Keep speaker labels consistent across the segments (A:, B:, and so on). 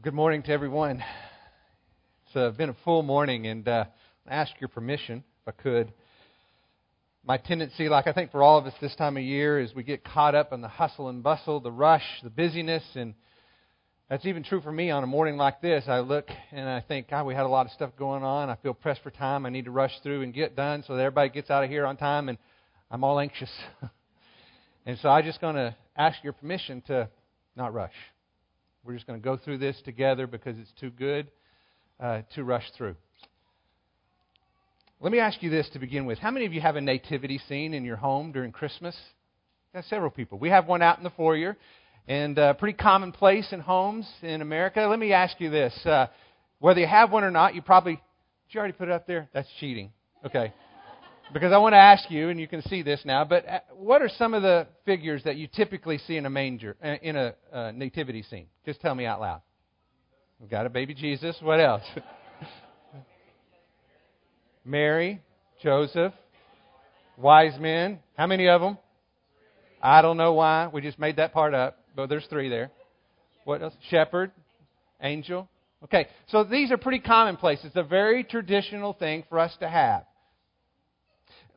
A: Well, good morning to everyone. It's uh, been a full morning, and uh, I ask your permission, if I could. My tendency, like I think for all of us this time of year, is we get caught up in the hustle and bustle, the rush, the busyness, and that's even true for me on a morning like this. I look and I think, God, we had a lot of stuff going on. I feel pressed for time. I need to rush through and get done so that everybody gets out of here on time, and I'm all anxious. and so I'm just going to ask your permission to not rush. We're just going to go through this together because it's too good uh, to rush through. Let me ask you this to begin with. How many of you have a nativity scene in your home during Christmas? Got several people. We have one out in the foyer, and uh, pretty commonplace in homes in America. Let me ask you this: uh, whether you have one or not, you probably did you already put it up there? That's cheating. Okay because I want to ask you, and you can see this now, but uh, what are some of the figures that you typically see in a manger, uh, in a uh, nativity scene? Just tell me out loud. We've got a baby Jesus. What else? Mary, Joseph, wise men. How many of them? I don't know why. We just made that part up, but there's three there. What else? Shepherd, angel. Okay, so these are pretty commonplace. It's a very traditional thing for us to have.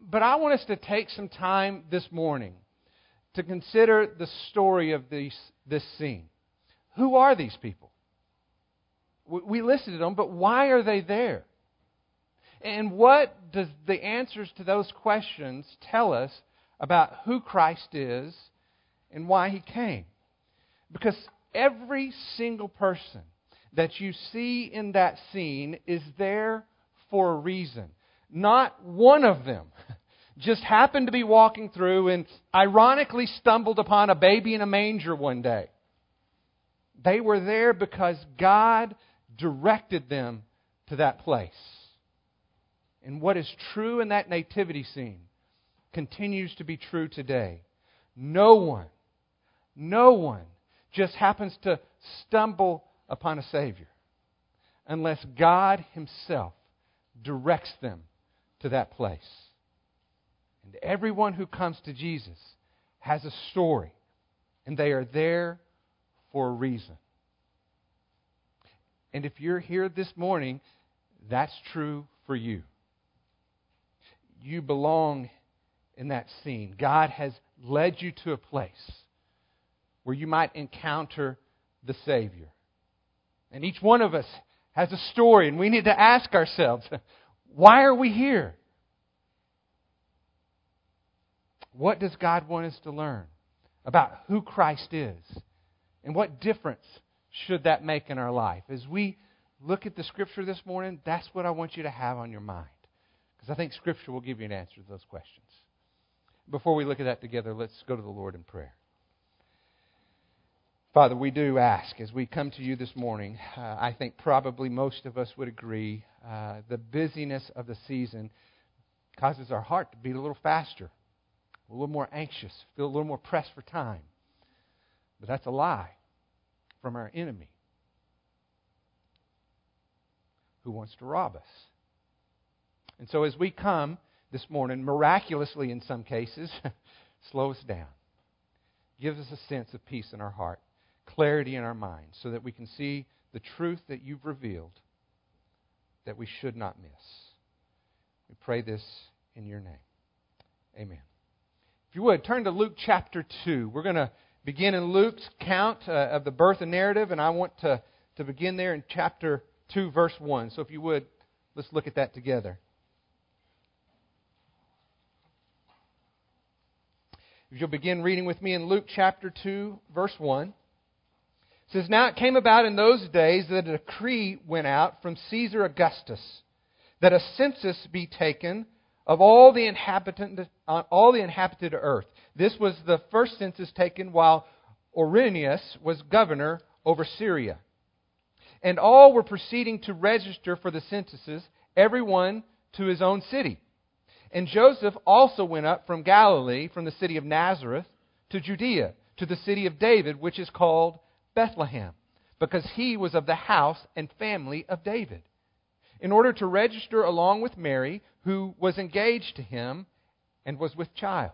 A: But I want us to take some time this morning to consider the story of these, this scene. Who are these people? We listed them, but why are they there? And what does the answers to those questions tell us about who Christ is and why he came? Because every single person that you see in that scene is there for a reason. Not one of them just happened to be walking through and ironically stumbled upon a baby in a manger one day. They were there because God directed them to that place. And what is true in that nativity scene continues to be true today. No one, no one just happens to stumble upon a Savior unless God Himself directs them to that place. And everyone who comes to Jesus has a story, and they are there for a reason. And if you're here this morning, that's true for you. You belong in that scene. God has led you to a place where you might encounter the Savior. And each one of us has a story, and we need to ask ourselves why are we here? What does God want us to learn about who Christ is? And what difference should that make in our life? As we look at the Scripture this morning, that's what I want you to have on your mind. Because I think Scripture will give you an answer to those questions. Before we look at that together, let's go to the Lord in prayer. Father, we do ask as we come to you this morning, uh, I think probably most of us would agree, uh, the busyness of the season causes our heart to beat a little faster a little more anxious, feel a little more pressed for time. But that's a lie from our enemy who wants to rob us. And so as we come this morning, miraculously in some cases, slow us down. Gives us a sense of peace in our heart, clarity in our minds so that we can see the truth that you've revealed that we should not miss. We pray this in your name. Amen. If you would, turn to Luke chapter 2. We're going to begin in Luke's count uh, of the birth narrative, and I want to, to begin there in chapter 2, verse 1. So if you would, let's look at that together. If you'll begin reading with me in Luke chapter 2, verse 1. It says, Now it came about in those days that a decree went out from Caesar Augustus that a census be taken of all the inhabitant, uh, all the inhabited earth. This was the first census taken while Quirinius was governor over Syria. And all were proceeding to register for the censuses, everyone to his own city. And Joseph also went up from Galilee, from the city of Nazareth, to Judea, to the city of David, which is called Bethlehem, because he was of the house and family of David in order to register along with Mary, who was engaged to him and was with child.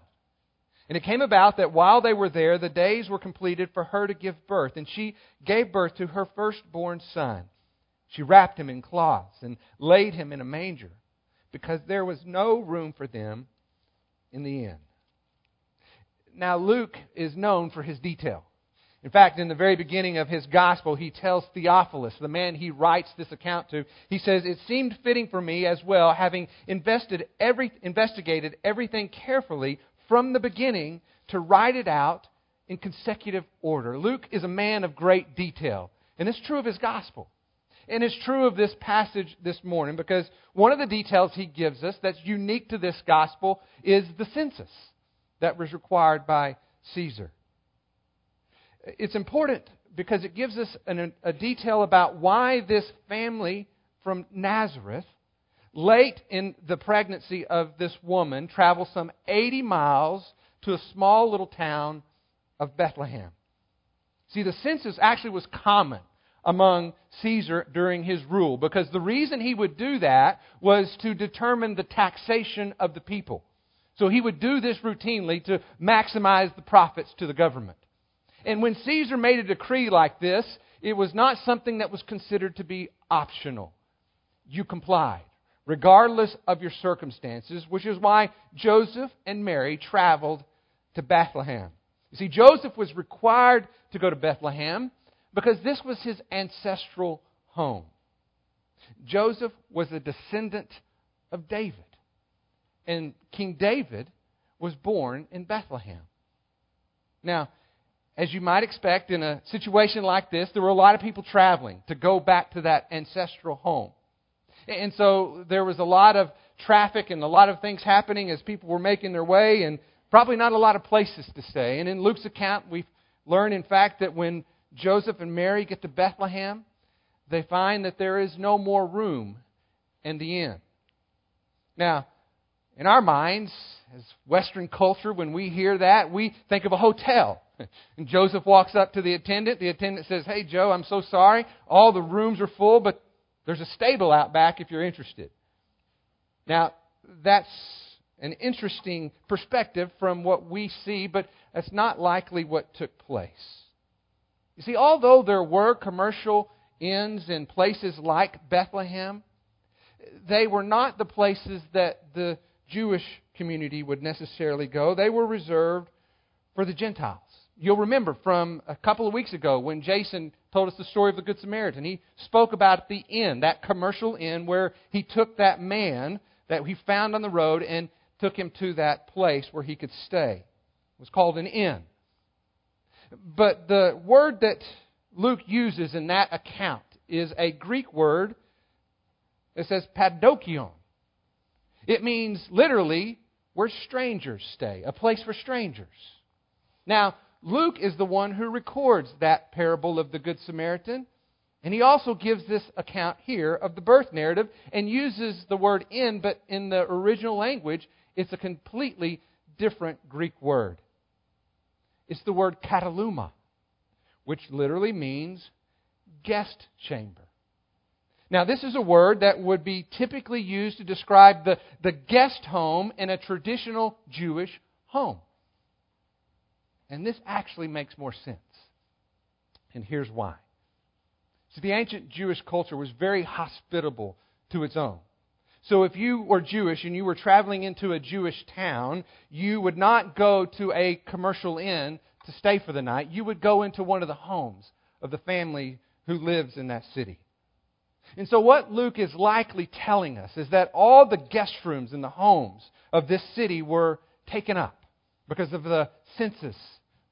A: And it came about that while they were there, the days were completed for her to give birth, and she gave birth to her firstborn son. She wrapped him in cloths and laid him in a manger, because there was no room for them in the inn. Now, Luke is known for his detail. In fact, in the very beginning of his gospel, he tells Theophilus, the man he writes this account to, he says, It seemed fitting for me as well, having every, investigated everything carefully from the beginning, to write it out in consecutive order. Luke is a man of great detail, and it's true of his gospel. And it's true of this passage this morning because one of the details he gives us that's unique to this gospel is the census that was required by Caesar. It's important because it gives us an, a detail about why this family from Nazareth, late in the pregnancy of this woman, traveled some 80 miles to a small little town of Bethlehem. See, the census actually was common among Caesar during his rule because the reason he would do that was to determine the taxation of the people. So he would do this routinely to maximize the profits to the government. And when Caesar made a decree like this, it was not something that was considered to be optional. You complied, regardless of your circumstances, which is why Joseph and Mary traveled to Bethlehem. You see, Joseph was required to go to Bethlehem because this was his ancestral home. Joseph was a descendant of David. And King David was born in Bethlehem. Now, as you might expect in a situation like this, there were a lot of people traveling to go back to that ancestral home. And so there was a lot of traffic and a lot of things happening as people were making their way, and probably not a lot of places to stay. And in Luke's account, we learn, in fact, that when Joseph and Mary get to Bethlehem, they find that there is no more room in the inn. Now, in our minds, as Western culture, when we hear that, we think of a hotel. And Joseph walks up to the attendant. The attendant says, Hey, Joe, I'm so sorry. All the rooms are full, but there's a stable out back if you're interested. Now, that's an interesting perspective from what we see, but that's not likely what took place. You see, although there were commercial inns in places like Bethlehem, they were not the places that the Jewish community would necessarily go. They were reserved for the Gentiles. You'll remember from a couple of weeks ago when Jason told us the story of the Good Samaritan. He spoke about the inn, that commercial inn where he took that man that he found on the road and took him to that place where he could stay. It was called an inn. But the word that Luke uses in that account is a Greek word that says pandocheion. It means literally where strangers stay, a place for strangers. Now, Luke is the one who records that parable of the Good Samaritan. And he also gives this account here of the birth narrative and uses the word in, but in the original language, it's a completely different Greek word. It's the word kataluma, which literally means guest chamber. Now, this is a word that would be typically used to describe the, the guest home in a traditional Jewish home. And this actually makes more sense. And here's why. See, the ancient Jewish culture was very hospitable to its own. So if you were Jewish and you were traveling into a Jewish town, you would not go to a commercial inn to stay for the night. You would go into one of the homes of the family who lives in that city. And so, what Luke is likely telling us is that all the guest rooms in the homes of this city were taken up because of the census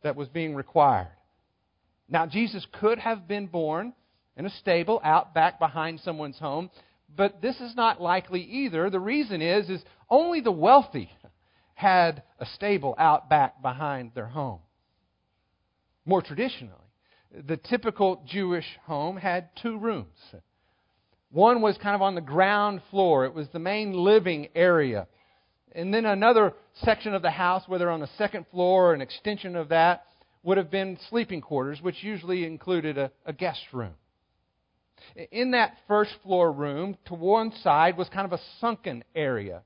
A: that was being required. Now, Jesus could have been born in a stable out back behind someone's home, but this is not likely either. The reason is, is only the wealthy had a stable out back behind their home. More traditionally, the typical Jewish home had two rooms. One was kind of on the ground floor, it was the main living area. And then another section of the house, whether on the second floor or an extension of that, would have been sleeping quarters, which usually included a, a guest room. In that first floor room, to one side was kind of a sunken area,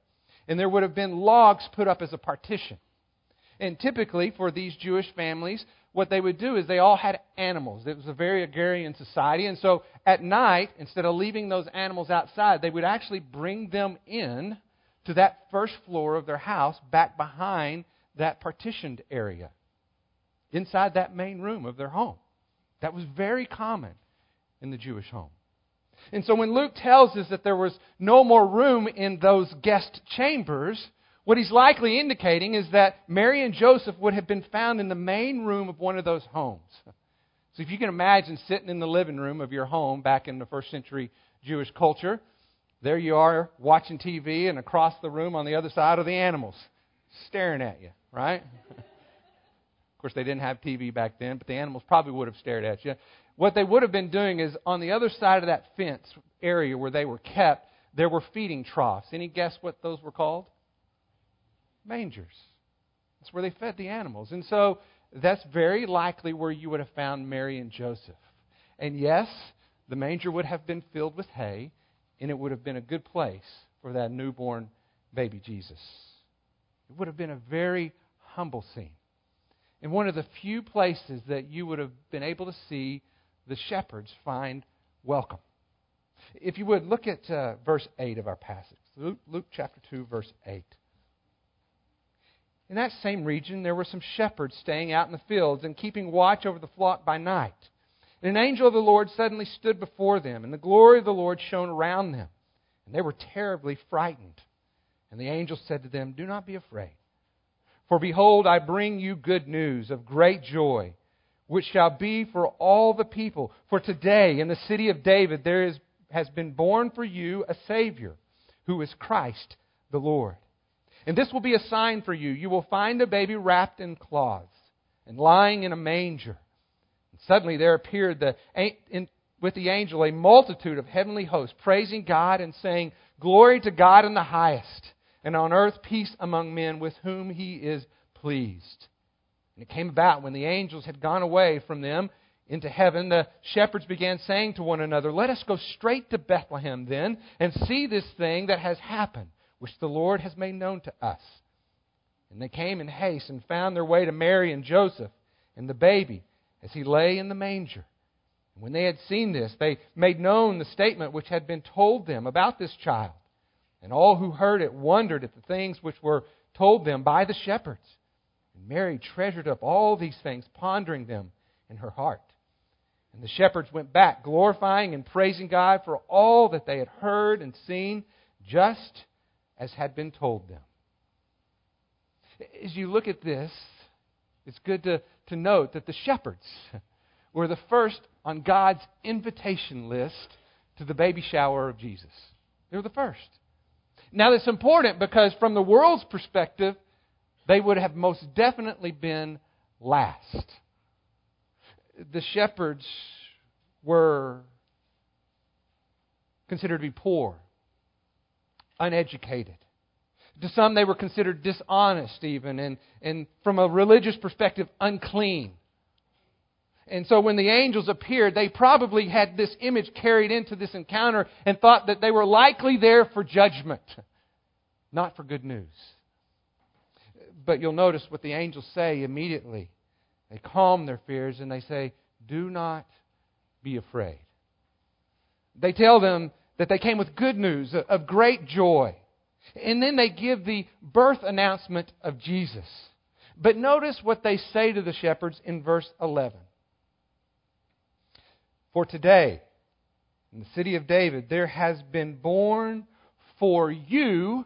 A: and there would have been logs put up as a partition. And typically, for these Jewish families, what they would do is they all had animals. It was a very agrarian society. And so at night, instead of leaving those animals outside, they would actually bring them in to that first floor of their house back behind that partitioned area, inside that main room of their home. That was very common in the Jewish home. And so when Luke tells us that there was no more room in those guest chambers, what he's likely indicating is that Mary and Joseph would have been found in the main room of one of those homes. So if you can imagine sitting in the living room of your home back in the first century Jewish culture, there you are watching TV, and across the room on the other side are the animals staring at you, right? of course, they didn't have TV back then, but the animals probably would have stared at you. What they would have been doing is on the other side of that fence area where they were kept, there were feeding troughs. Any guess what those were called? Mangers. That's where they fed the animals. And so that's very likely where you would have found Mary and Joseph. And yes, the manger would have been filled with hay, and it would have been a good place for that newborn baby Jesus. It would have been a very humble scene. And one of the few places that you would have been able to see the shepherds find welcome. If you would, look at uh, verse 8 of our passage. Luke, Luke chapter 2, verse 8. In that same region, there were some shepherds staying out in the fields and keeping watch over the flock by night. And an angel of the Lord suddenly stood before them, and the glory of the Lord shone around them. And they were terribly frightened. And the angel said to them, Do not be afraid. For behold, I bring you good news of great joy, which shall be for all the people. For today, in the city of David, there is, has been born for you a Savior, who is Christ the Lord. And this will be a sign for you. You will find a baby wrapped in cloths and lying in a manger. And suddenly there appeared the, in, with the angel a multitude of heavenly hosts, praising God and saying, Glory to God in the highest, and on earth peace among men with whom he is pleased. And it came about when the angels had gone away from them into heaven, the shepherds began saying to one another, Let us go straight to Bethlehem then and see this thing that has happened which the Lord has made known to us. And they came in haste and found their way to Mary and Joseph and the baby as he lay in the manger. And when they had seen this, they made known the statement which had been told them about this child. And all who heard it wondered at the things which were told them by the shepherds. And Mary treasured up all these things, pondering them in her heart. And the shepherds went back, glorifying and praising God for all that they had heard and seen, just as had been told them. As you look at this, it's good to, to note that the shepherds were the first on God's invitation list to the baby shower of Jesus. They were the first. Now, that's important because, from the world's perspective, they would have most definitely been last. The shepherds were considered to be poor uneducated. To some, they were considered dishonest, even, and, and from a religious perspective, unclean. And so when the angels appeared, they probably had this image carried into this encounter and thought that they were likely there for judgment, not for good news. But you'll notice what the angels say immediately. They calm their fears and they say, Do not be afraid. They tell them that they came with good news of great joy. And then they give the birth announcement of Jesus. But notice what they say to the shepherds in verse 11. For today, in the city of David, there has been born for you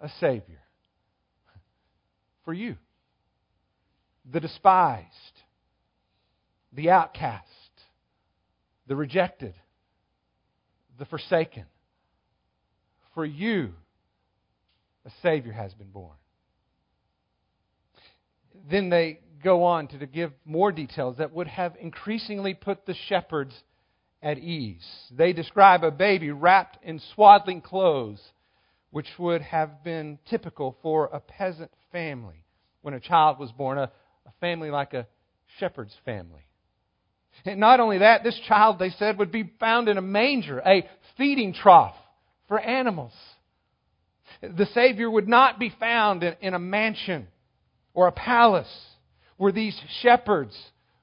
A: a Savior. For you. The despised, the outcast, the rejected, the forsaken. For you, a Savior has been born. Then they go on to, to give more details that would have increasingly put the shepherds at ease. They describe a baby wrapped in swaddling clothes, which would have been typical for a peasant family when a child was born, a, a family like a shepherd's family. And not only that, this child, they said, would be found in a manger, a feeding trough for animals. The Savior would not be found in, in a mansion or a palace where these shepherds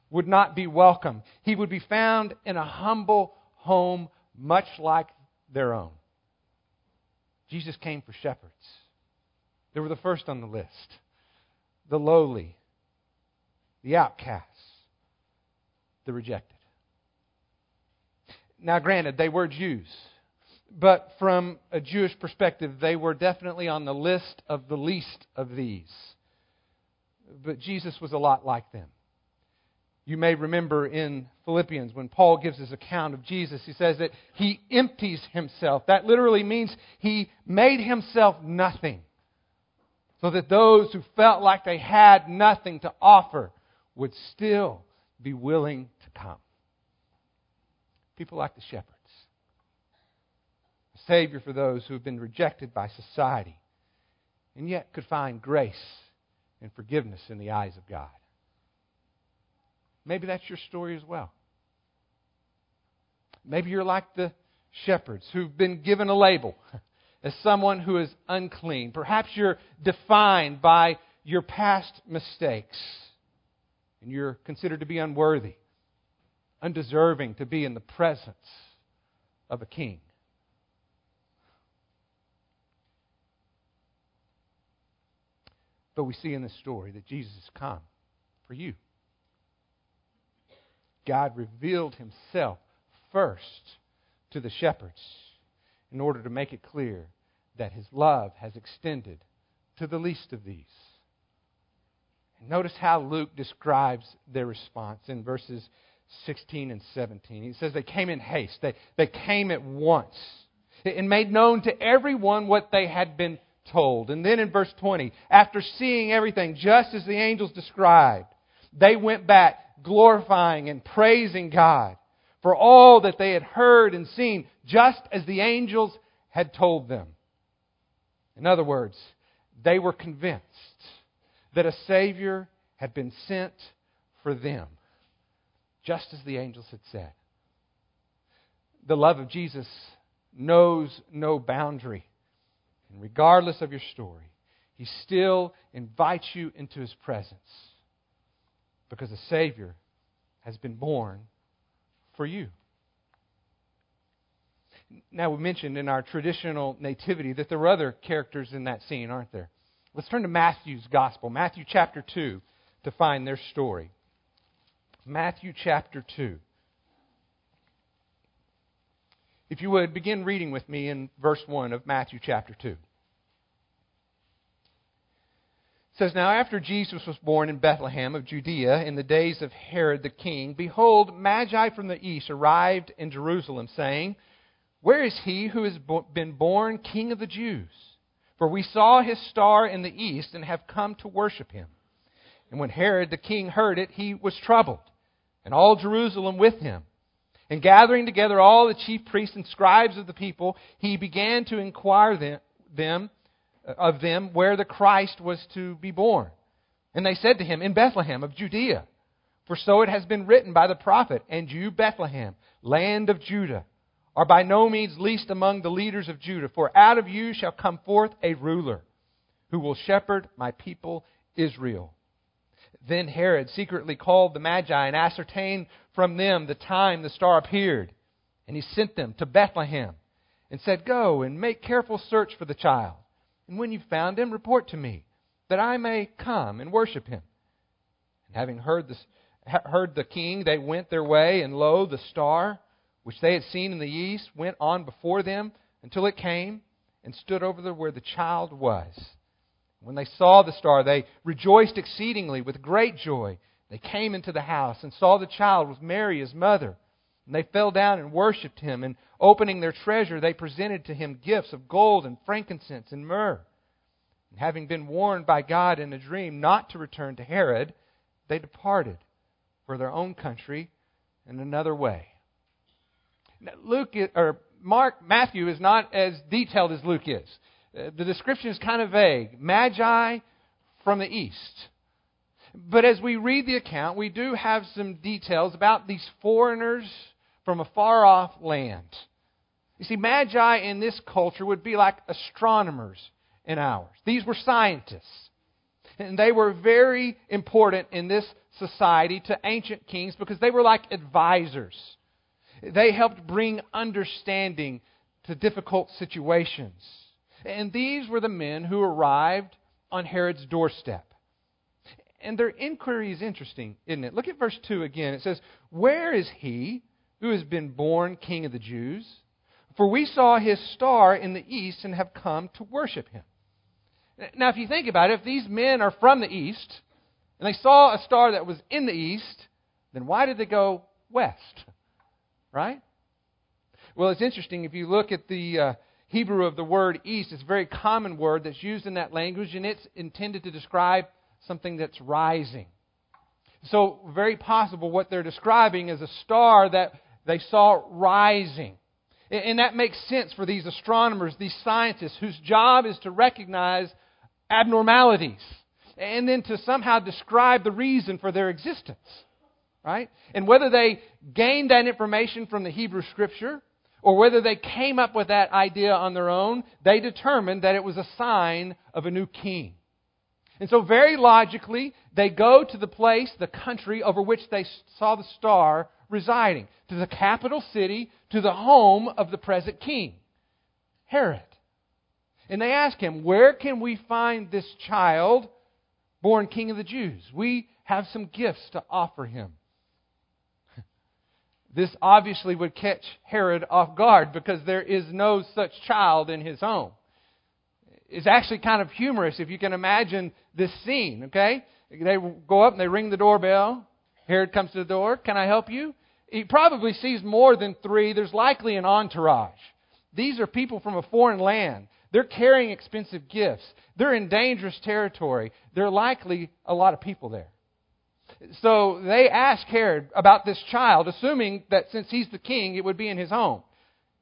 A: would not be welcome. He would be found in a humble home, much like their own. Jesus came for shepherds. They were the first on the list the lowly, the outcasts, the rejected. Now, granted, they were Jews, but from a Jewish perspective, they were definitely on the list of the least of these. But Jesus was a lot like them. You may remember in Philippians when Paul gives his account of Jesus, he says that he empties himself. That literally means he made himself nothing so that those who felt like they had nothing to offer would still be willing to come. People like the shepherds. A Savior for those who have been rejected by society and yet could find grace and forgiveness in the eyes of God. Maybe that's your story as well. Maybe you're like the shepherds who've been given a label as someone who is unclean. Perhaps you're defined by your past mistakes and you're considered to be unworthy, undeserving to be in the presence of a king. But we see in this story that Jesus has come for you. God revealed himself first to the shepherds in order to make it clear that his love has extended to the least of these. Notice how Luke describes their response in verses 16 and 17. He says they came in haste, they, they came at once, and made known to everyone what they had been told. And then in verse 20, after seeing everything just as the angels described, they went back glorifying and praising God for all that they had heard and seen, just as the angels had told them. In other words, they were convinced that a Savior had been sent for them, just as the angels had said. The love of Jesus knows no boundary. And regardless of your story, He still invites you into His presence because a Savior has been born for you. Now, we mentioned in our traditional nativity that there are other characters in that scene, aren't there? Let's turn to Matthew's Gospel, Matthew chapter 2, to find their story. Matthew chapter 2. If you would, begin reading with me in verse 1 of Matthew chapter 2. says, Now after Jesus was born in Bethlehem of Judea in the days of Herod the king, behold, Magi from the east arrived in Jerusalem, saying, Where is he who has been born king of the Jews? For we saw his star in the east and have come to worship him. And when Herod the king heard it, he was troubled, and all Jerusalem with him. And gathering together all the chief priests and scribes of the people, he began to inquire them uh, of them where the Christ was to be born. And they said to him, In Bethlehem of Judea. For so it has been written by the prophet, And you, Bethlehem, land of Judah, are by no means least among the leaders of Judah, for out of you shall come forth a ruler who will shepherd my people Israel. Then Herod secretly called the Magi and ascertained from them the time the star appeared. And he sent them to Bethlehem and said, Go and make careful search for the child. And when you've found him, report to me, that I may come and worship him. And having heard, this, heard the king, they went their way, and lo, the star, which they had seen in the east, went on before them until it came and stood over where the child was. When they saw the star, they rejoiced exceedingly with great joy. They came into the house and saw the child with Mary, his mother. And they fell down and worshipped him. And Opening their treasure, they presented to him gifts of gold and frankincense and myrrh. And having been warned by God in a dream not to return to Herod, they departed for their own country in another way. Luke or Mark Matthew is not as detailed as Luke is. Uh, the description is kind of vague. Magi from the east. But as we read the account, we do have some details about these foreigners from a far off land. You see, magi in this culture would be like astronomers in ours. These were scientists. And they were very important in this society to ancient kings because they were like advisors. They helped bring understanding to difficult situations. And these were the men who arrived on Herod's doorstep. And their inquiry is interesting, isn't it? Look at verse 2 again. It says, Where is he who has been born king of the Jews? For we saw his star in the east and have come to worship him. Now, if you think about it, if these men are from the east and they saw a star that was in the east, then why did they go west? Right? Well, it's interesting. If you look at the uh, Hebrew of the word east, it's a very common word that's used in that language, and it's intended to describe something that's rising. So, very possible what they're describing is a star that they saw rising. And that makes sense for these astronomers, these scientists, whose job is to recognize abnormalities and then to somehow describe the reason for their existence. Right? And whether they gained that information from the Hebrew Scripture or whether they came up with that idea on their own, they determined that it was a sign of a new king. And so, very logically, they go to the place, the country over which they saw the star residing, to the capital city, to the home of the present king, Herod. And they ask him, Where can we find this child born king of the Jews? We have some gifts to offer him. This obviously would catch Herod off guard because there is no such child in his home. It's actually kind of humorous if you can imagine this scene, okay? They go up and they ring the doorbell. Herod comes to the door. Can I help you? He probably sees more than three. There's likely an entourage. These are people from a foreign land. They're carrying expensive gifts. They're in dangerous territory. There are likely a lot of people there. So they ask Herod about this child, assuming that since he's the king, it would be in his home.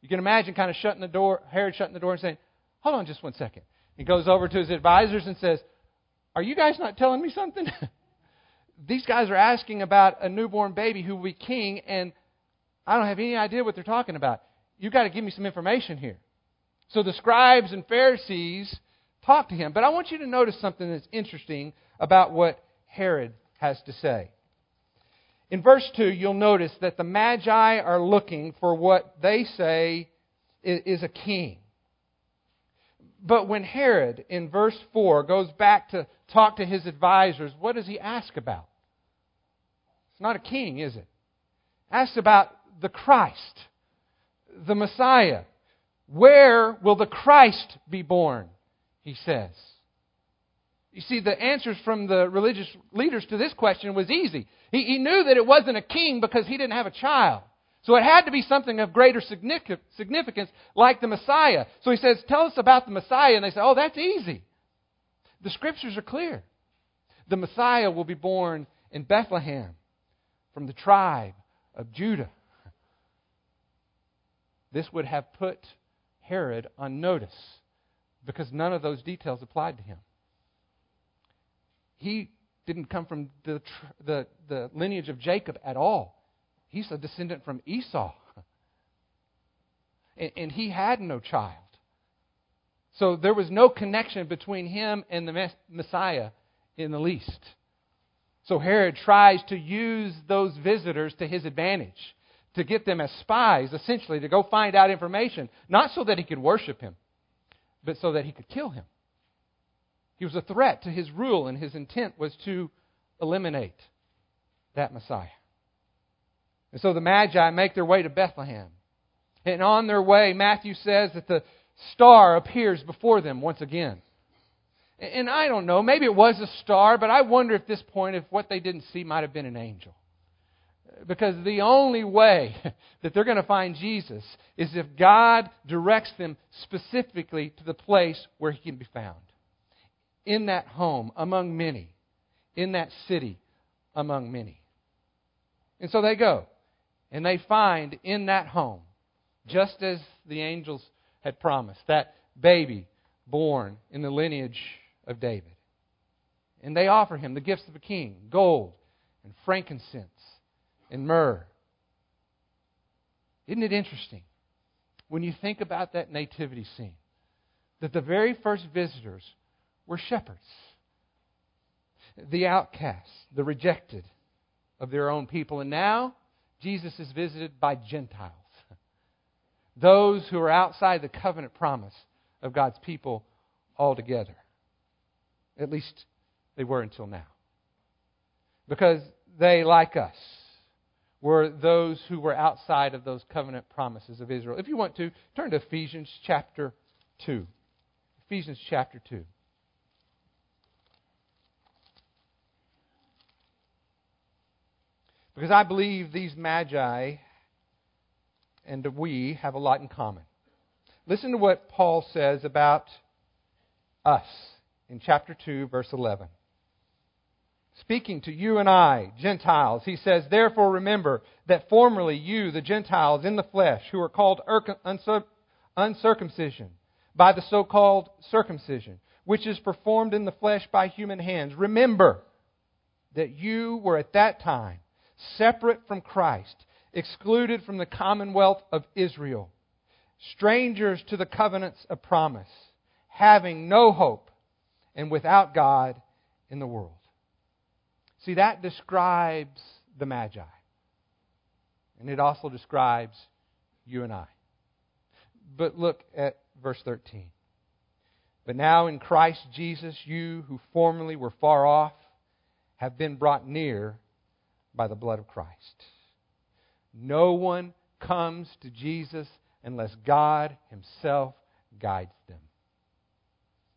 A: You can imagine kind of shutting the door, Herod shutting the door and saying, Hold on just one second. He goes over to his advisors and says, Are you guys not telling me something? These guys are asking about a newborn baby who will be king, and I don't have any idea what they're talking about. You've got to give me some information here. So the scribes and Pharisees talk to him. But I want you to notice something that's interesting about what Herod has to say. In verse 2, you'll notice that the Magi are looking for what they say is a king. But when Herod, in verse 4, goes back to talk to his advisors, what does he ask about? It's not a king, is it? Asks about the Christ, the Messiah. Where will the Christ be born? He says. You see, the answers from the religious leaders to this question was easy. He, he knew that it wasn't a king because he didn't have a child. So it had to be something of greater significance, like the Messiah. So he says, Tell us about the Messiah. And they say, Oh, that's easy. The scriptures are clear. The Messiah will be born in Bethlehem from the tribe of Judah. This would have put Herod on notice because none of those details applied to him. He didn't come from the, the, the lineage of Jacob at all. He's a descendant from Esau. And, and he had no child. So there was no connection between him and the Messiah in the least. So Herod tries to use those visitors to his advantage, to get them as spies, essentially, to go find out information, not so that he could worship him, but so that he could kill him. He was a threat to his rule, and his intent was to eliminate that Messiah. And so the Magi make their way to Bethlehem. And on their way, Matthew says that the star appears before them once again. And I don't know, maybe it was a star, but I wonder at this point if what they didn't see might have been an angel. Because the only way that they're going to find Jesus is if God directs them specifically to the place where he can be found in that home among many, in that city among many. And so they go, and they find in that home, just as the angels had promised, that baby born in the lineage of David. And they offer him the gifts of a king gold and frankincense and myrrh. Isn't it interesting when you think about that nativity scene that the very first visitors were shepherds. the outcasts, the rejected of their own people. And now, Jesus is visited by Gentiles, those who are outside the covenant promise of God's people altogether. At least they were until now. Because they, like us, were those who were outside of those covenant promises of Israel. If you want to, turn to Ephesians chapter 2. Ephesians chapter 2. Because I believe these magi and we have a lot in common. Listen to what Paul says about us in chapter 2, verse 11. Speaking to you and I, Gentiles, he says, Therefore remember that formerly you, the Gentiles in the flesh, who are called uncircumcision, by the so called circumcision, which is performed in the flesh by human hands, remember that you were at that time separate from Christ, excluded from the commonwealth of Israel, strangers to the covenants of promise, having no hope, and without God in the world. See, that describes the Magi. And it also describes you and I. But look at verse 13. But now in Christ Jesus, you who formerly were far off have been brought near by the blood of Christ. No one comes to Jesus unless God Himself guides them.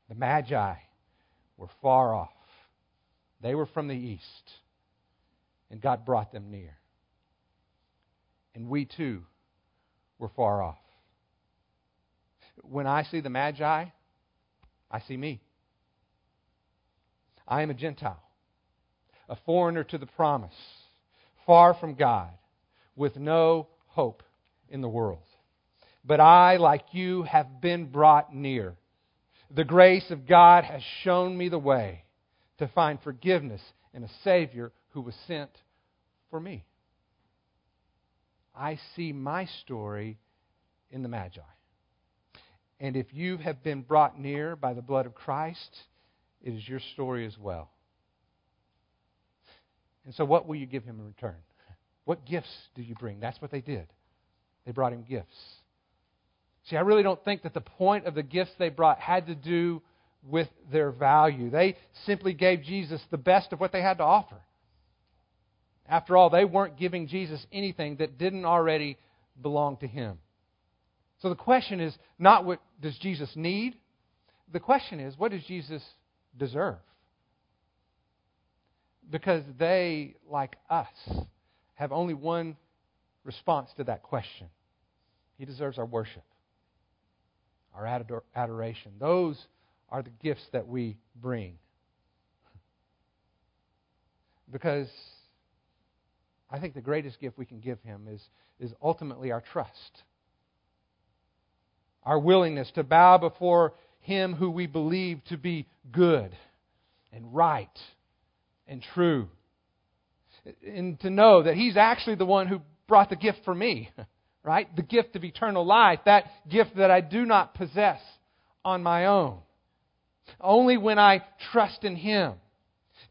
A: The Magi were far off, they were from the east, and God brought them near. And we too were far off. When I see the Magi, I see me. I am a Gentile, a foreigner to the promise far from God, with no hope in the world. But I, like you, have been brought near. The grace of God has shown me the way to find forgiveness in a Savior who was sent for me. I see my story in the Magi. And if you have been brought near by the blood of Christ, it is your story as well. And so, what will you give him in return? What gifts do you bring? That's what they did. They brought him gifts. See, I really don't think that the point of the gifts they brought had to do with their value. They simply gave Jesus the best of what they had to offer. After all, they weren't giving Jesus anything that didn't already belong to him. So the question is not what does Jesus need? The question is what does Jesus deserve? Because they, like us, have only one response to that question He deserves our worship, our ador- adoration. Those are the gifts that we bring. Because I think the greatest gift we can give Him is, is ultimately our trust, our willingness to bow before Him who we believe to be good and right and true. And to know that He's actually the one who brought the gift for me, right? The gift of eternal life, that gift that I do not possess on my own. Only when I trust in Him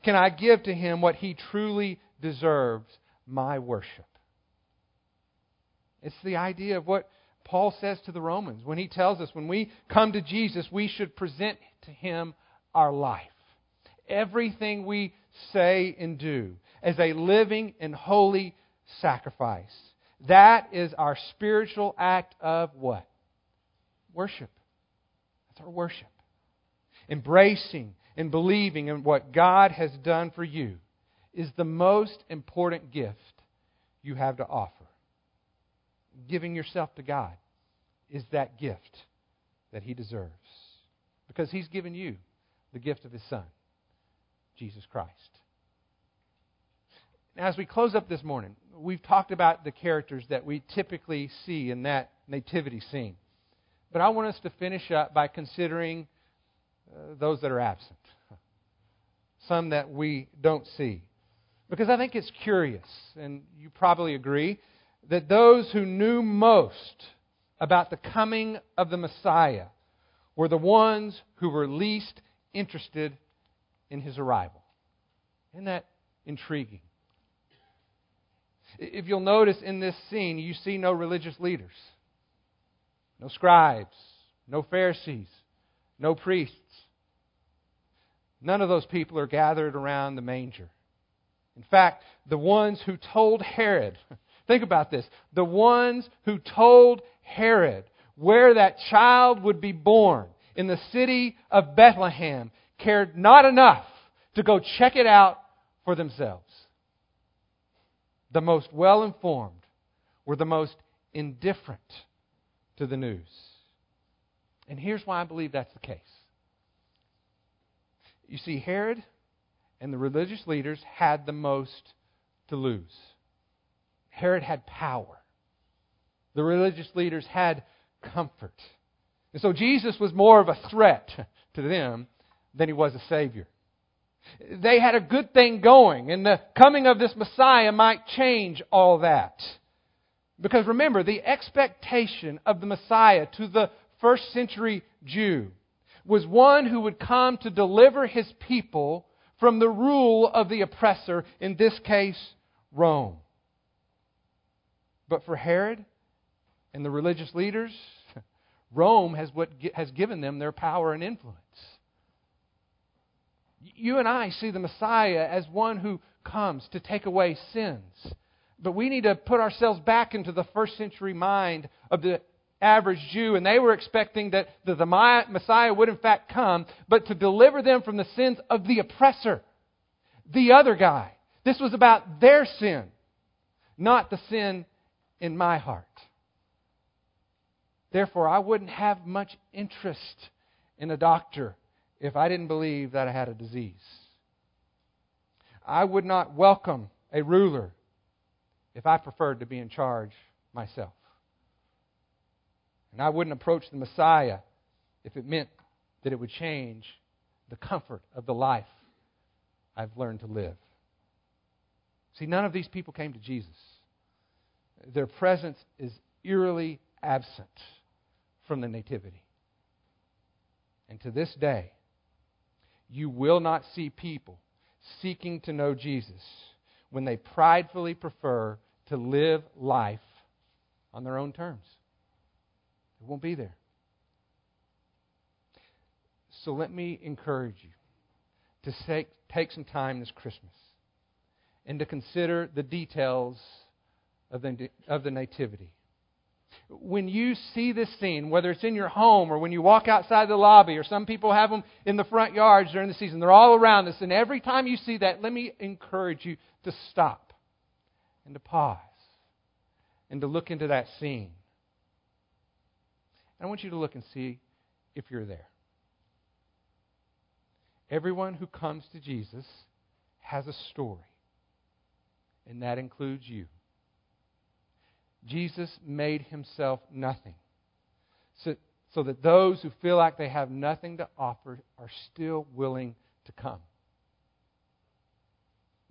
A: can I give to Him what He truly deserves my worship. It's the idea of what Paul says to the Romans when he tells us when we come to Jesus, we should present to Him our life. Everything we say and do as a living and holy sacrifice. That is our spiritual act of what? Worship. That's our worship. Embracing and believing in what God has done for you is the most important gift you have to offer. Giving yourself to God is that gift that He deserves. Because He's given you the gift of His Son. Jesus Christ. As we close up this morning, we've talked about the characters that we typically see in that nativity scene. But I want us to finish up by considering uh, those that are absent, some that we don't see. Because I think it's curious, and you probably agree, that those who knew most about the coming of the Messiah were the ones who were least interested in his arrival. Isn't that intriguing? If you'll notice in this scene, you see no religious leaders, no scribes, no Pharisees, no priests. None of those people are gathered around the manger. In fact, the ones who told Herod, think about this, the ones who told Herod where that child would be born in the city of Bethlehem cared not enough to go check it out for themselves. The most well informed were the most indifferent to the news. And here's why I believe that's the case. You see, Herod and the religious leaders had the most to lose. Herod had power. The religious leaders had comfort. And so Jesus was more of a threat to them than he was a Savior. They had a good thing going, and the coming of this Messiah might change all that. Because remember, the expectation of the Messiah to the first century Jew was one who would come to deliver his people from the rule of the oppressor, in this case, Rome. But for Herod and the religious leaders, Rome has, what, has given them their power and influence. You and I see the Messiah as one who comes to take away sins. But we need to put ourselves back into the first century mind of the average Jew, and they were expecting that the Messiah would in fact come, but to deliver them from the sins of the oppressor, the other guy. This was about their sin, not the sin in my heart. Therefore, I wouldn't have much interest in a doctor if I didn't believe that I had a disease. I would not welcome a ruler if I preferred to be in charge myself. And I wouldn't approach the Messiah if it meant that it would change the comfort of the life I've learned to live. See, none of these people came to Jesus. Their presence is eerily absent from the Nativity. And to this day, you will not see people seeking to know Jesus when they pridefully prefer to live life on their own terms. It won't be there. So let me encourage you to take, take some time this Christmas and to consider the details of the, of the Nativity when you see this scene, whether it's in your home or when you walk outside the lobby, or some people have them in the front yards during the season, they're all around us. And every time you see that, let me encourage you to stop and to pause and to look into that scene. And I want you to look and see if you're there. Everyone who comes to Jesus has a story, and that includes you. Jesus made himself nothing. So, so that those who feel like they have nothing to offer are still willing to come.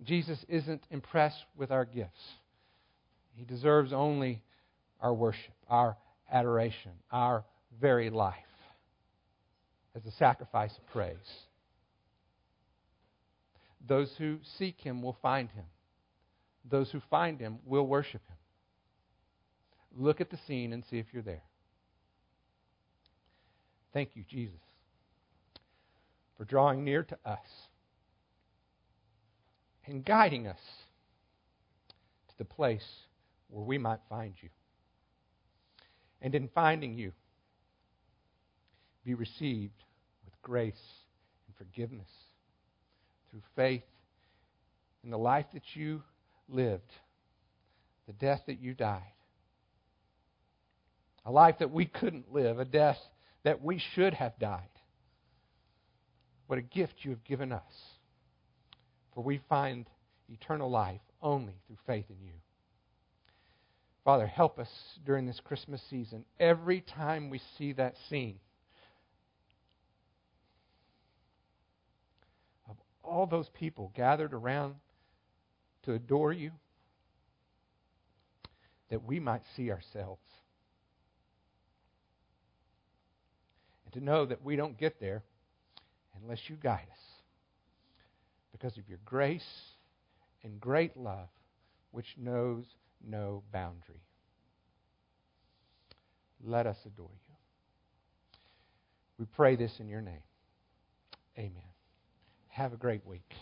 A: Jesus isn't impressed with our gifts. He deserves only our worship, our adoration, our very life as a sacrifice of praise. Those who seek him will find him. Those who find him will worship him. Look at the scene and see if you're there. Thank you, Jesus, for drawing near to us and guiding us to the place where we might find you. And in finding you, be received with grace and forgiveness through faith in the life that you lived, the death that you died, a life that we couldn't live, a death that we should have died. What a gift you have given us. For we find eternal life only through faith in you. Father, help us during this Christmas season. Every time we see that scene of all those people gathered around to adore you, that we might see ourselves and to know that we don't get there unless you guide us. because of your grace and great love, which knows no boundary. Let us adore you. We pray this in your name. Amen. Have a great week.